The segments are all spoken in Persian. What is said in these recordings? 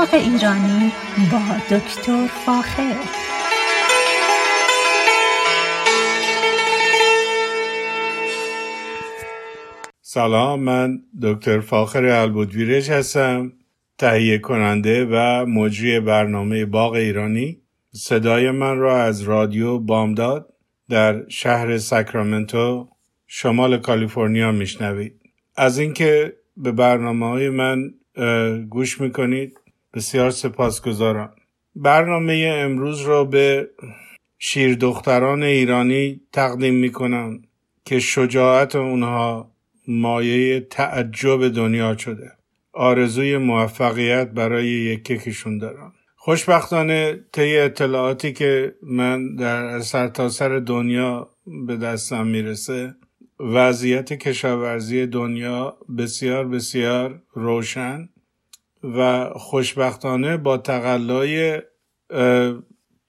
باغ ایرانی با دکتر فاخر. سلام من دکتر فاخر البودویرش هستم تهیه کننده و مجری برنامه باغ ایرانی. صدای من را از رادیو بامداد در شهر ساکرامنتو شمال کالیفرنیا میشنوید. از اینکه به برنامه های من گوش می‌کنید بسیار سپاسگزارم. برنامه امروز را به شیر دختران ایرانی تقدیم می‌کنم که شجاعت اونها مایه تعجب دنیا شده. آرزوی موفقیت برای یکیکشون دارم. خوشبختانه طی اطلاعاتی که من در سرتاسر سر دنیا به دستم می‌رسه وضعیت کشاورزی دنیا بسیار بسیار روشن. و خوشبختانه با تقلای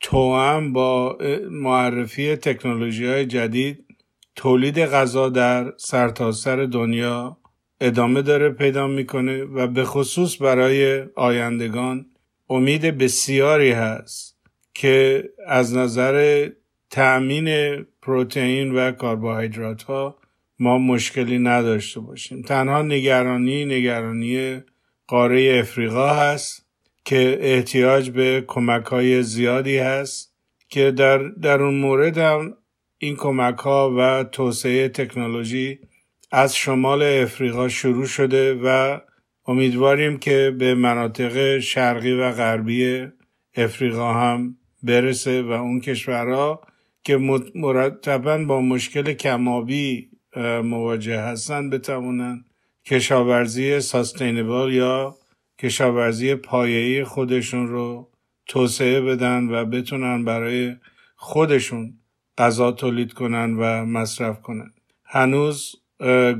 توام با معرفی تکنولوژی های جدید تولید غذا در سرتاسر سر دنیا ادامه داره پیدا می‌کنه و به خصوص برای آیندگان امید بسیاری هست که از نظر تأمین پروتئین و کربوهیدرات ها ما مشکلی نداشته باشیم. تنها نگرانی نگرانی قاره افریقا هست که احتیاج به کمک های زیادی هست که در, در اون مورد هم این کمک ها و توسعه تکنولوژی از شمال افریقا شروع شده و امیدواریم که به مناطق شرقی و غربی افریقا هم برسه و اون کشورها که مرتبا با مشکل کمابی مواجه هستن بتوانند کشاورزی ساستینبل یا کشاورزی پایه‌ای خودشون رو توسعه بدن و بتونن برای خودشون غذا تولید کنن و مصرف کنن. هنوز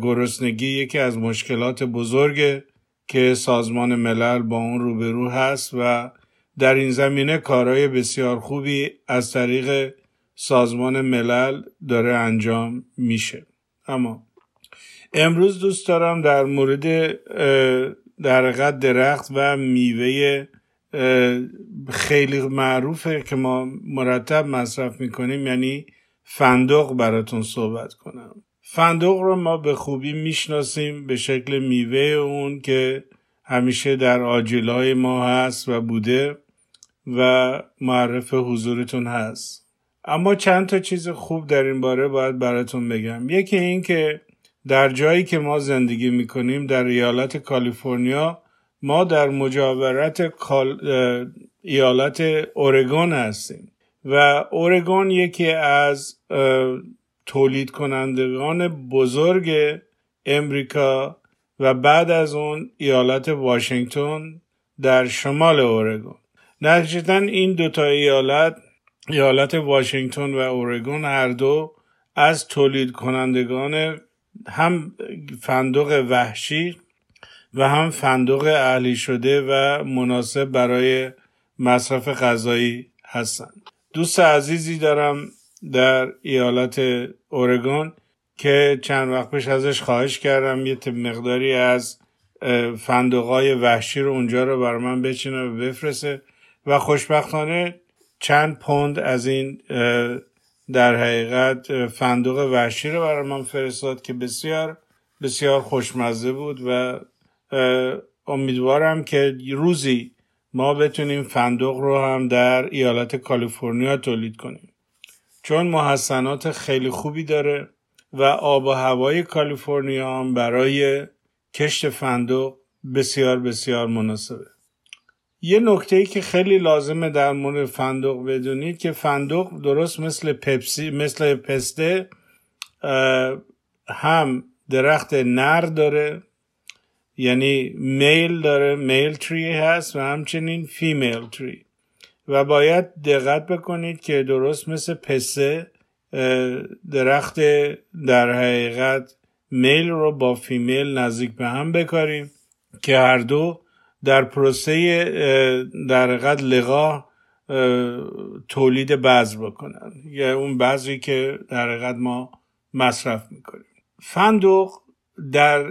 گرسنگی یکی از مشکلات بزرگ که سازمان ملل با اون روبرو هست و در این زمینه کارهای بسیار خوبی از طریق سازمان ملل داره انجام میشه. اما امروز دوست دارم در مورد در درخت و میوه خیلی معروفه که ما مرتب مصرف می‌کنیم یعنی فندق براتون صحبت کنم. فندق رو ما به خوبی می‌شناسیم به شکل میوه اون که همیشه در آجیلای ما هست و بوده و معرف حضورتون هست. اما چند تا چیز خوب در این باره باید براتون بگم. یکی این که در جایی که ما زندگی می‌کنیم در ایالت کالیفرنیا ما در مجاورت ایالت اورگون هستیم و اورگون یکی از تولید کنندگان بزرگ امریکا و بعد از اون ایالت واشنگتن در شمال اورگون. نتیجتا این دوتا ایالت ایالت واشنگتن و اورگون هر دو از تولید کنندگان هم فندق وحشی و هم فندق اهلی شده و مناسب برای مصرف غذایی هستند. دوست عزیزی دارم در ایالت اورگون که چند وقت پیش ازش خواهش کردم یه مقداری از فندقای وحشی رو اونجا رو بر من بچینه و بفرسته و خوشبختانه چند پوند از این در حقیقت فندق وحشی رو برای من فرستاد که بسیار بسیار خوشمزه بود و امیدوارم که روزی ما بتونیم فندق رو هم در ایالت کالیفرنیا تولید کنیم. چون محسنات خیلی خوبی داره و آب و هوای کالیفرنیا هم برای کشت فندق بسیار بسیار مناسبه. یه نکته ای که خیلی لازمه در مورد فندق بدونید که فندق درست مثل پپسی مثل پسته هم درخت نر داره یعنی میل داره میل تری هست و همچنین فیمیل تری. و باید دقت بکنید که درست مثل پسه درخت در حقیقت میل رو با فیمیل نزدیک به هم بکاریم که هر دو در پروسه در حقیقت لقا تولید بذر بکنن. یا اون بذری که در حقیقت ما مصرف می‌کنیم. فندق در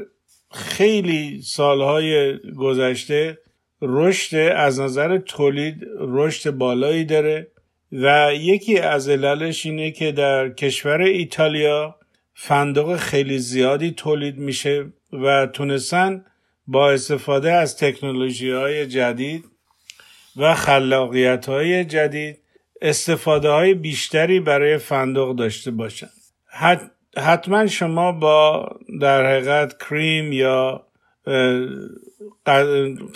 خیلی سالهای گذشته رشد از نظر تولید رشد بالایی داره و یکی از عللش اینه که در کشور ایتالیا فندق خیلی زیادی تولید میشه و تونستن با استفاده از تکنولوژی های جدید و خلاقیت های جدید استفاده های بیشتری برای فندق داشته باشن حتما شما با در حقیقت کریم یا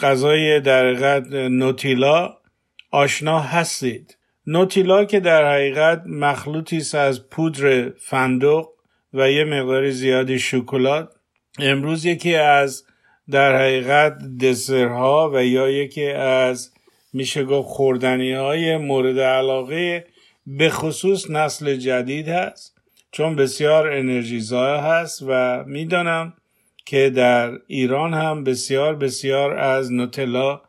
غذای در حقیقت نوتیلا آشنا هستید. نوتیلا که در حقیقت مخلوطی است از پودر فندق و یه مقدار زیادی شکلات امروز یکی از در حقیقت دسرها و یا یکی از میشه گفت خوردنی های مورد علاقه به خصوص نسل جدید هست چون بسیار انرژیزا هست و می‌دانم که در ایران هم بسیار بسیار از نوتلا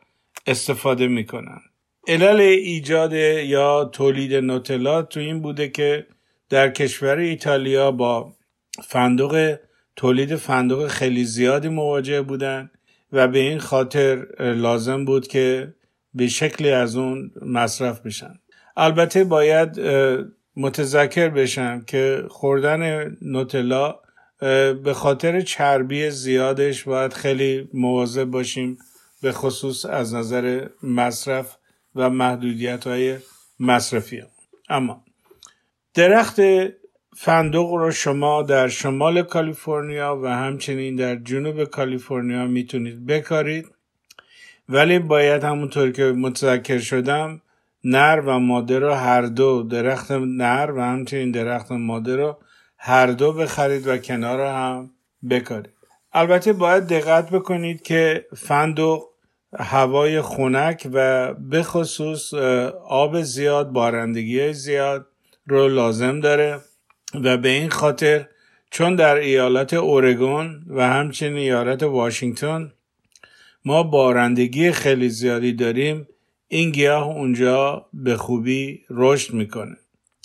استفاده می‌کنن. علل ایجاد یا تولید نوتلا تو این بوده که در کشور ایتالیا با فندق تولید فندق خیلی زیادی مواجه بودن و به این خاطر لازم بود که به شکلی از اون مصرف بشن. البته باید متذکر بشم که خوردن نوتلا به خاطر چربی زیادش باید خیلی مواظب باشیم به خصوص از نظر مصرف و محدودیت های مصرفی. اما درخت فندق رو شما در شمال کالیفرنیا و همچنین در جنوب کالیفرنیا می‌تونید بکارید. ولی باید همونطور که متذکر شدم نر و ماده رو هر دو درخت نر و همچنین درخت ماده رو هر دو بخرید و کنار هم بکارید. البته باید دقت بکنید که فندق هوای خنک و به خصوص آب زیاد بارندگی زیاد رو لازم داره. و به این خاطر چون در ایالت اورگون و همچنین ایالت واشنگتن ما بارندگی خیلی زیادی داریم این گیاه اونجا به خوبی رشد می‌کنه.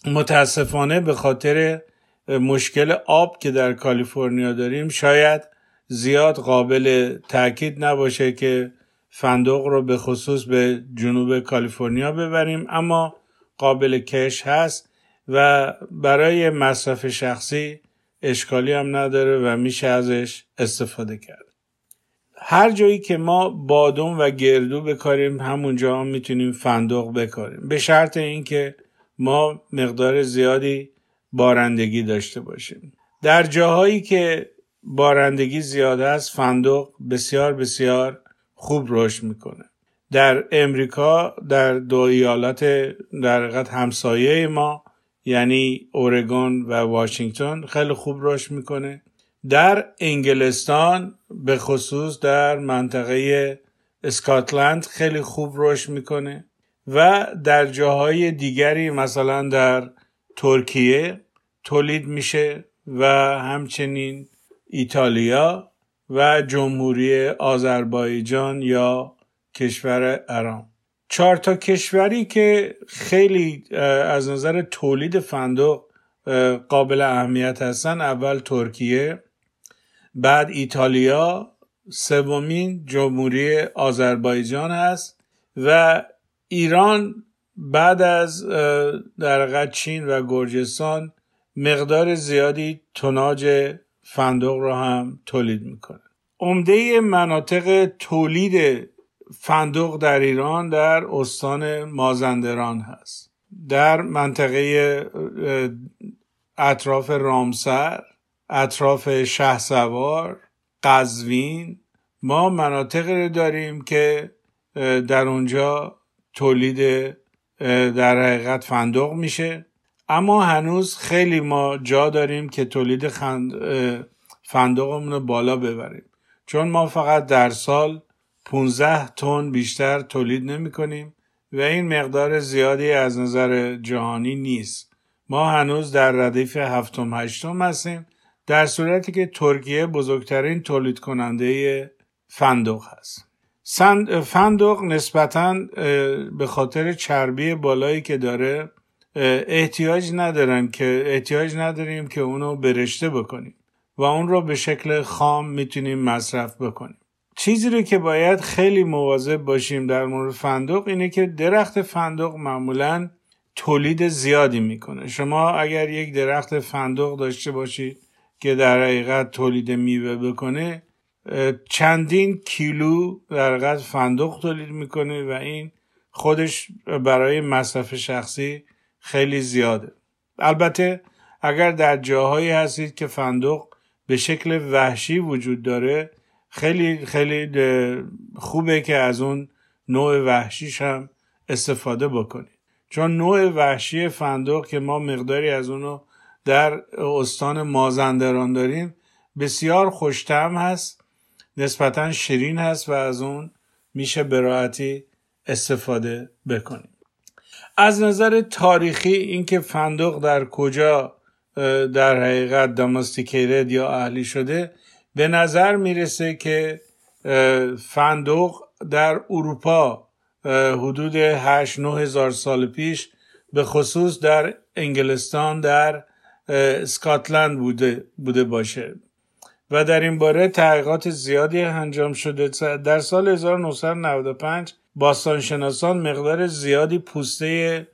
متاسفانه به خاطر مشکل آب که در کالیفرنیا داریم شاید زیاد قابل تاکید نباشه که فندق رو به خصوص به جنوب کالیفرنیا ببریم اما قابل کش هست. و برای مصرف شخصی اشکالی هم نداره و میشه ازش استفاده کرد. هر جایی که ما بادوم و گردو بکاریم همونجا هم می‌تونیم فندق بکاریم. به شرط اینکه ما مقدار زیادی بارندگی داشته باشیم. در جاهایی که بارندگی زیاد است فندق بسیار بسیار خوب رشد می‌کنه. در امریکا در دو ایالت در همسایه ما یعنی اورگون و واشنگتن خیلی خوب رشد می‌کنه. در انگلستان به خصوص در منطقه اسکاتلند خیلی خوب رشد می‌کنه و در جاهای دیگری مثلا در ترکیه تولید میشه و همچنین ایتالیا و جمهوری آذربایجان یا کشور ارام. چهار تا کشوری که خیلی از نظر تولید فندق قابل اهمیت هستن. اول ترکیه بعد ایتالیا. سومین جمهوری آذربایجان هست. و ایران بعد از در چین و گرجستان مقدار زیادی تناج فندق رو هم تولید می‌کنه. عمده مناطق تولید فندق در ایران در استان مازندران هست. در منطقه اطراف رامسر اطراف شه سوار قزوین ما مناطقی داریم که در اونجا تولید در حقیقت فندق میشه. اما هنوز خیلی ما جا داریم که تولید فندقمون رو بالا ببریم. چون ما فقط در سال 15 تن بیشتر تولید نمی کنیم و این مقدار زیادی از نظر جهانی نیست. ما هنوز در ردیف هفتم هشتم هستیم در صورتی که ترکیه بزرگترین تولید کننده فندق هست. فندق نسبتا به خاطر چربی بالایی که داره احتیاج ندارن که احتیاج نداریم که اونو برشته بکنیم و اون رو به شکل خام می‌تونیم مصرف بکنیم. چیزی رو که باید خیلی مواظب باشیم در مورد فندق اینه که درخت فندق معمولا تولید زیادی می‌کنه. شما اگر یک درخت فندق داشته باشید که در حقیقت تولید میوه بکنه چندین کیلو در حقیقت فندق تولید می‌کنه و این خودش برای مصرف شخصی خیلی زیاده. البته اگر در جاهایی هستید که فندق به شکل وحشی وجود داره خیلی خیلی خوبه که از اون نوع وحشیش هم استفاده بکنید چون نوع وحشی فندق که ما مقداری از اونو در استان مازندران داریم بسیار خوشتم هست نسبتا شیرین هست و از اون میشه براحتی استفاده بکنیم. از نظر تاریخی اینکه فندق در کجا در حقیقت دامستیکیرد یا اهلی شده به نظر می‌رسه که فندق در اروپا حدود 8 9 هزار سال پیش به خصوص در انگلستان در اسکاتلند بوده, بوده باشه. و در این باره تحقیقات زیادی انجام شده. در سال 1995 باستانشناسان مقدار زیادی پوسته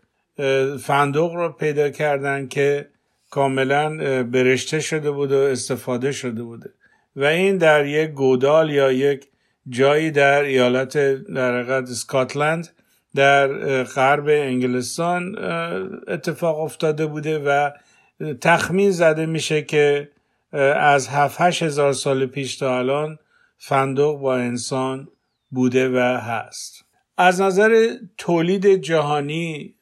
فندق را پیدا کردند که کاملا برشته شده بود و استفاده شده بوده. و این در یک گودال یا یک جایی در ایالت در اسکاتلند در غرب انگلستان اتفاق افتاده بوده و تخمین زده میشه که از 7 هزار سال پیش تا الان فندق با انسان بوده و هست. از نظر تولید جهانی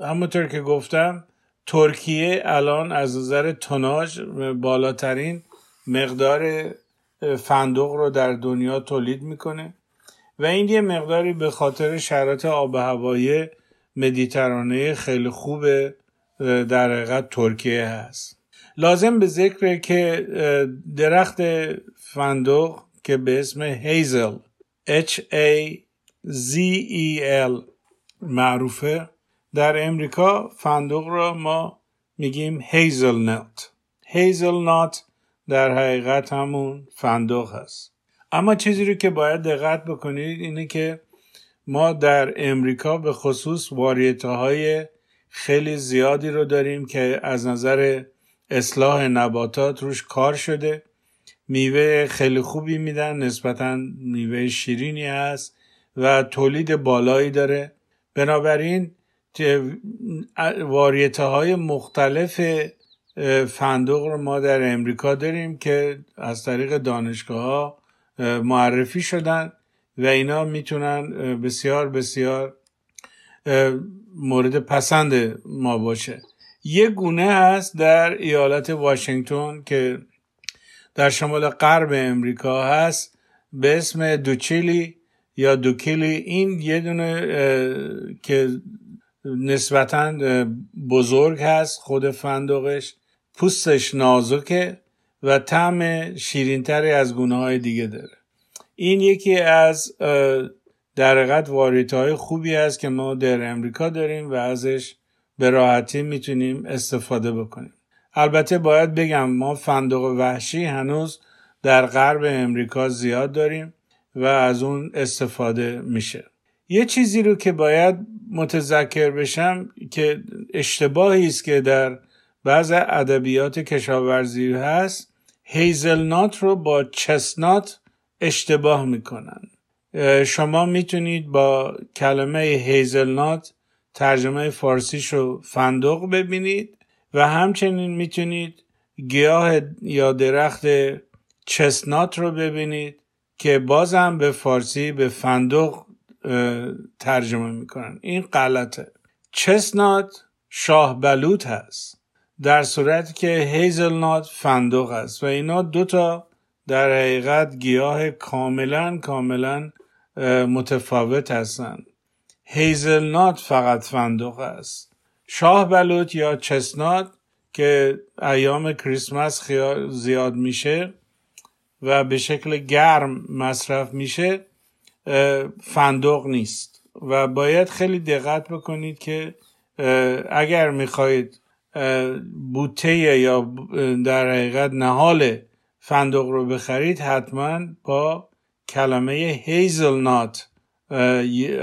همونطور که گفتم ترکیه الان از نظر توناژ بالاترین مقدار فندق رو در دنیا تولید می‌کنه و این یه مقداری به خاطر شرایط آب هوایی مدیترانه خیلی خوب در حقیقت ترکیه هست. لازم به ذکر که درخت فندق که به اسم هیزل H A Z E L معروفه. در امریکا فندق را ما میگیم هیزل نات هیزل نات در حقیقت همون فندق هست. اما چیزی رو که باید دقت بکنید اینه که ما در امریکا به خصوص واریته های خیلی زیادی رو داریم که از نظر اصلاح نباتات روش کار شده. میوه خیلی خوبی میدن نسبتا میوه شیرینی هست و تولید بالایی داره. بنابراین واریته های مختلف فندق رو ما در امریکا داریم که از طریق دانشگاه ها معرفی شدن و اینا می‌تونن بسیار بسیار مورد پسند ما باشه. یه گونه هست در ایالت واشنگتن که در شمال غرب امریکا هست به اسم دوچیلی یا دوکیلی. این یه دونه که نسبتا بزرگ هست خود فندقش. پوستش نازکه و طعم شیرینتری از گونه های دیگه داره. این یکی از در حقیقت های خوبی است که ما در امریکا داریم و ازش به راحتی می‌تونیم استفاده بکنیم. البته باید بگم ما فندق وحشی هنوز در غرب امریکا زیاد داریم و از اون استفاده میشه. یه چیزی رو که باید متذکر بشم که اشتباهی است که در بعض ادبیات کشاورزی هست هیزلنات رو با چسنات اشتباه می‌کنن. شما می‌تونید با کلمه hazelnut ترجمه فارسیش رو فندق ببینید و همچنین می‌تونید گیاه یا درخت chestnut رو ببینید که بازم به فارسی به فندق ترجمه می‌کنن. این غلطه. chestnut شاه بلوط هست. در صورتی که hazelnut فندق است و اینا دوتا در حقیقت گیاه کاملا کاملا متفاوت هستند. هیزلنات فقط فندق است. شاه بلوط یا چسنات که ایام کریسمس زیاد میشه و به شکل گرم مصرف میشه فندق نیست. و باید خیلی دقت بکنید که اگر می‌خواهید بوته یا در حقیقت نهال فندق رو بخرید حتما با کلمه hazelnut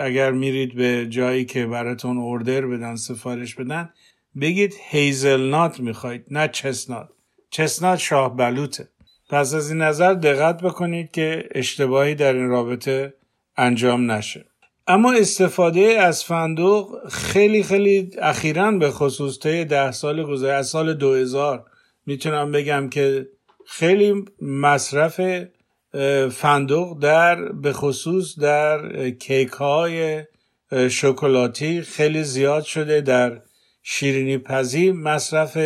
اگر میرید به جایی که براتون order بدن سفارش بدن بگید hazelnut می‌خواید نه chestnut. chestnut شاه بلوته پس از این نظر دقت بکنید که اشتباهی در این رابطه انجام نشه. اما استفاده از فندق خیلی خیلی اخیرا به خصوص طی ده سال گذشته از سال 2000 می‌تونم بگم که خیلی مصرف فندق در به خصوص در کیک های شکلاتی خیلی زیاد شده در شیرینی پزی مصرف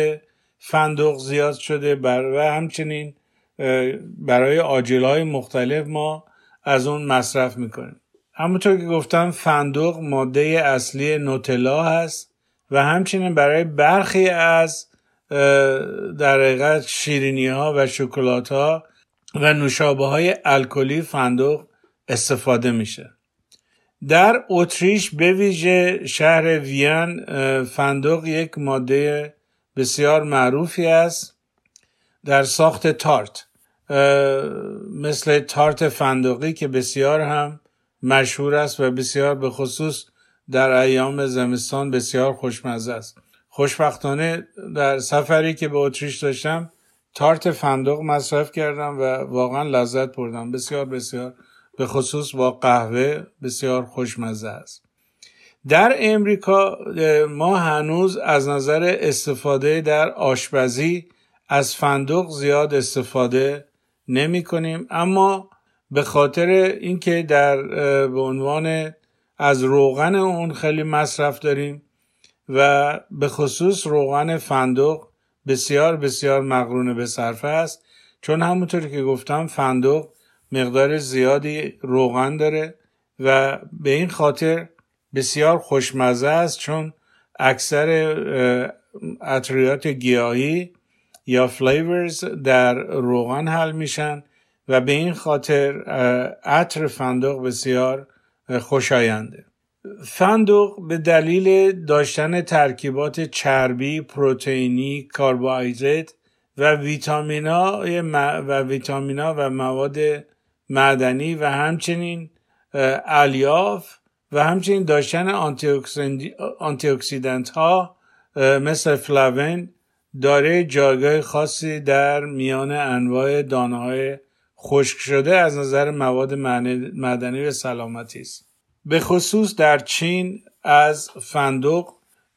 فندق زیاد شده بر و همچنین برای آجیل های مختلف ما از اون مصرف می‌کنیم. همونطور که گفتم فندق ماده اصلی نوتلا هست و همچنین برای برخی از در حقیقت شیرینی ها و شکلات ها و نوشابه های الکلی فندق استفاده میشه. در اتریش به ویژه شهر وین فندق یک ماده بسیار معروفی است در ساخت تارت مثل تارت فندقی که بسیار هم مشهور است و بسیار به خصوص در ایام زمستان بسیار خوشمزه است. خوشبختانه در سفری که به اتریش داشتم تارت فندق مصرف کردم و واقعا لذت بردم. بسیار بسیار به خصوص با قهوه بسیار خوشمزه است. در امریکا ما هنوز از نظر استفاده در آشپزی از فندق زیاد استفاده نمی کنیم. اما به خاطر اینکه در به عنوان از روغن اون خیلی مصرف داریم و به خصوص روغن فندق بسیار بسیار مقرون به صرفه است. چون همونطور که گفتم فندق مقدار زیادی روغن داره و به این خاطر بسیار خوشمزه است چون اکثر عطریات گیاهی یا فلیورز در روغن حل میشن. و به این خاطر عطر فندق بسیار خوشاینده. فندق به دلیل داشتن ترکیبات چربی، پروتئینی، کربوهیدرات و ویتامینا و ویتامینا و مواد معدنی و همچنین الیاف و همچنین داشتن آنتی اکسیدنت ها مثل فلاون داره جایگاه خاصی در میان انواع دانه های خشک شده از نظر مواد معدنی و سلامتی است. به خصوص در چین از فندق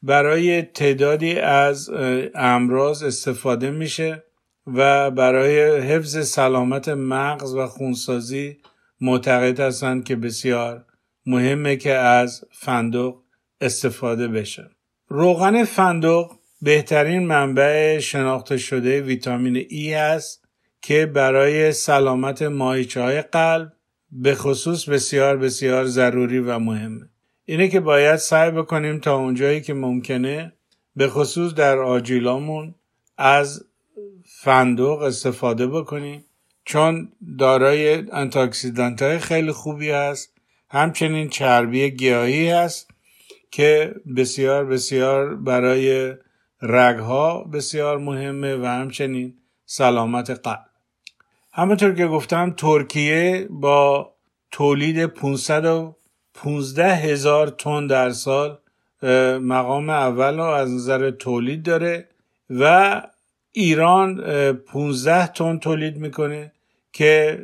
برای تعدادی از امراض استفاده میشه و برای حفظ سلامت مغز و خونسازی معتقد هستند که بسیار مهمه که از فندق استفاده بشه. روغن فندق بهترین منبع شناخته شده ویتامین ای است که برای سلامت ماهیچه های قلب به خصوص بسیار بسیار ضروری و مهمه. اینه که باید سعی بکنیم تا اونجایی که ممکنه به خصوص در آجیلامون از فندق استفاده بکنیم چون دارای انتاکسیدانت های خیلی خوبی هست. همچنین چربی گیاهی هست که بسیار بسیار برای رگها بسیار مهمه و همچنین سلامت قلب. همونطور که گفتم ترکیه با تولید 515 هزار تن در سال مقام اول رو از نظر تولید داره و ایران 15 تن تولید می‌کنه که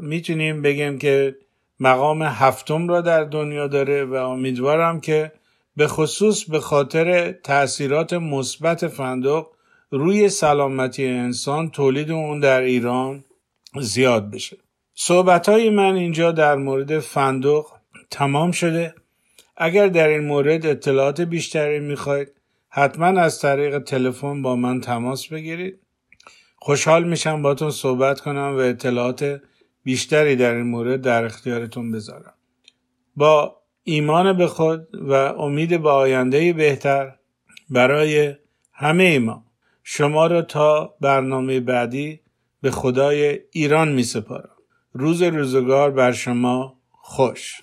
می‌تونیم بگیم که مقام هفتم را در دنیا داره و امیدوارم که به خصوص به خاطر تاثیرات مثبت فندق روی سلامتی انسان تولید اون در ایران زیاد بشه. صحبت های من اینجا در مورد فندق تمام شده. اگر در این مورد اطلاعات بیشتری می‌خواید حتما از طریق تلفن با من تماس بگیرید. خوشحال میشم باتون صحبت کنم و اطلاعات بیشتری در این مورد در اختیارتون بذارم. با ایمان به خود و امید به آینده بهتر برای همه ما. شما را تا برنامه بعدی به خدای ایران می سپارم. روز روزگار بر شما خوش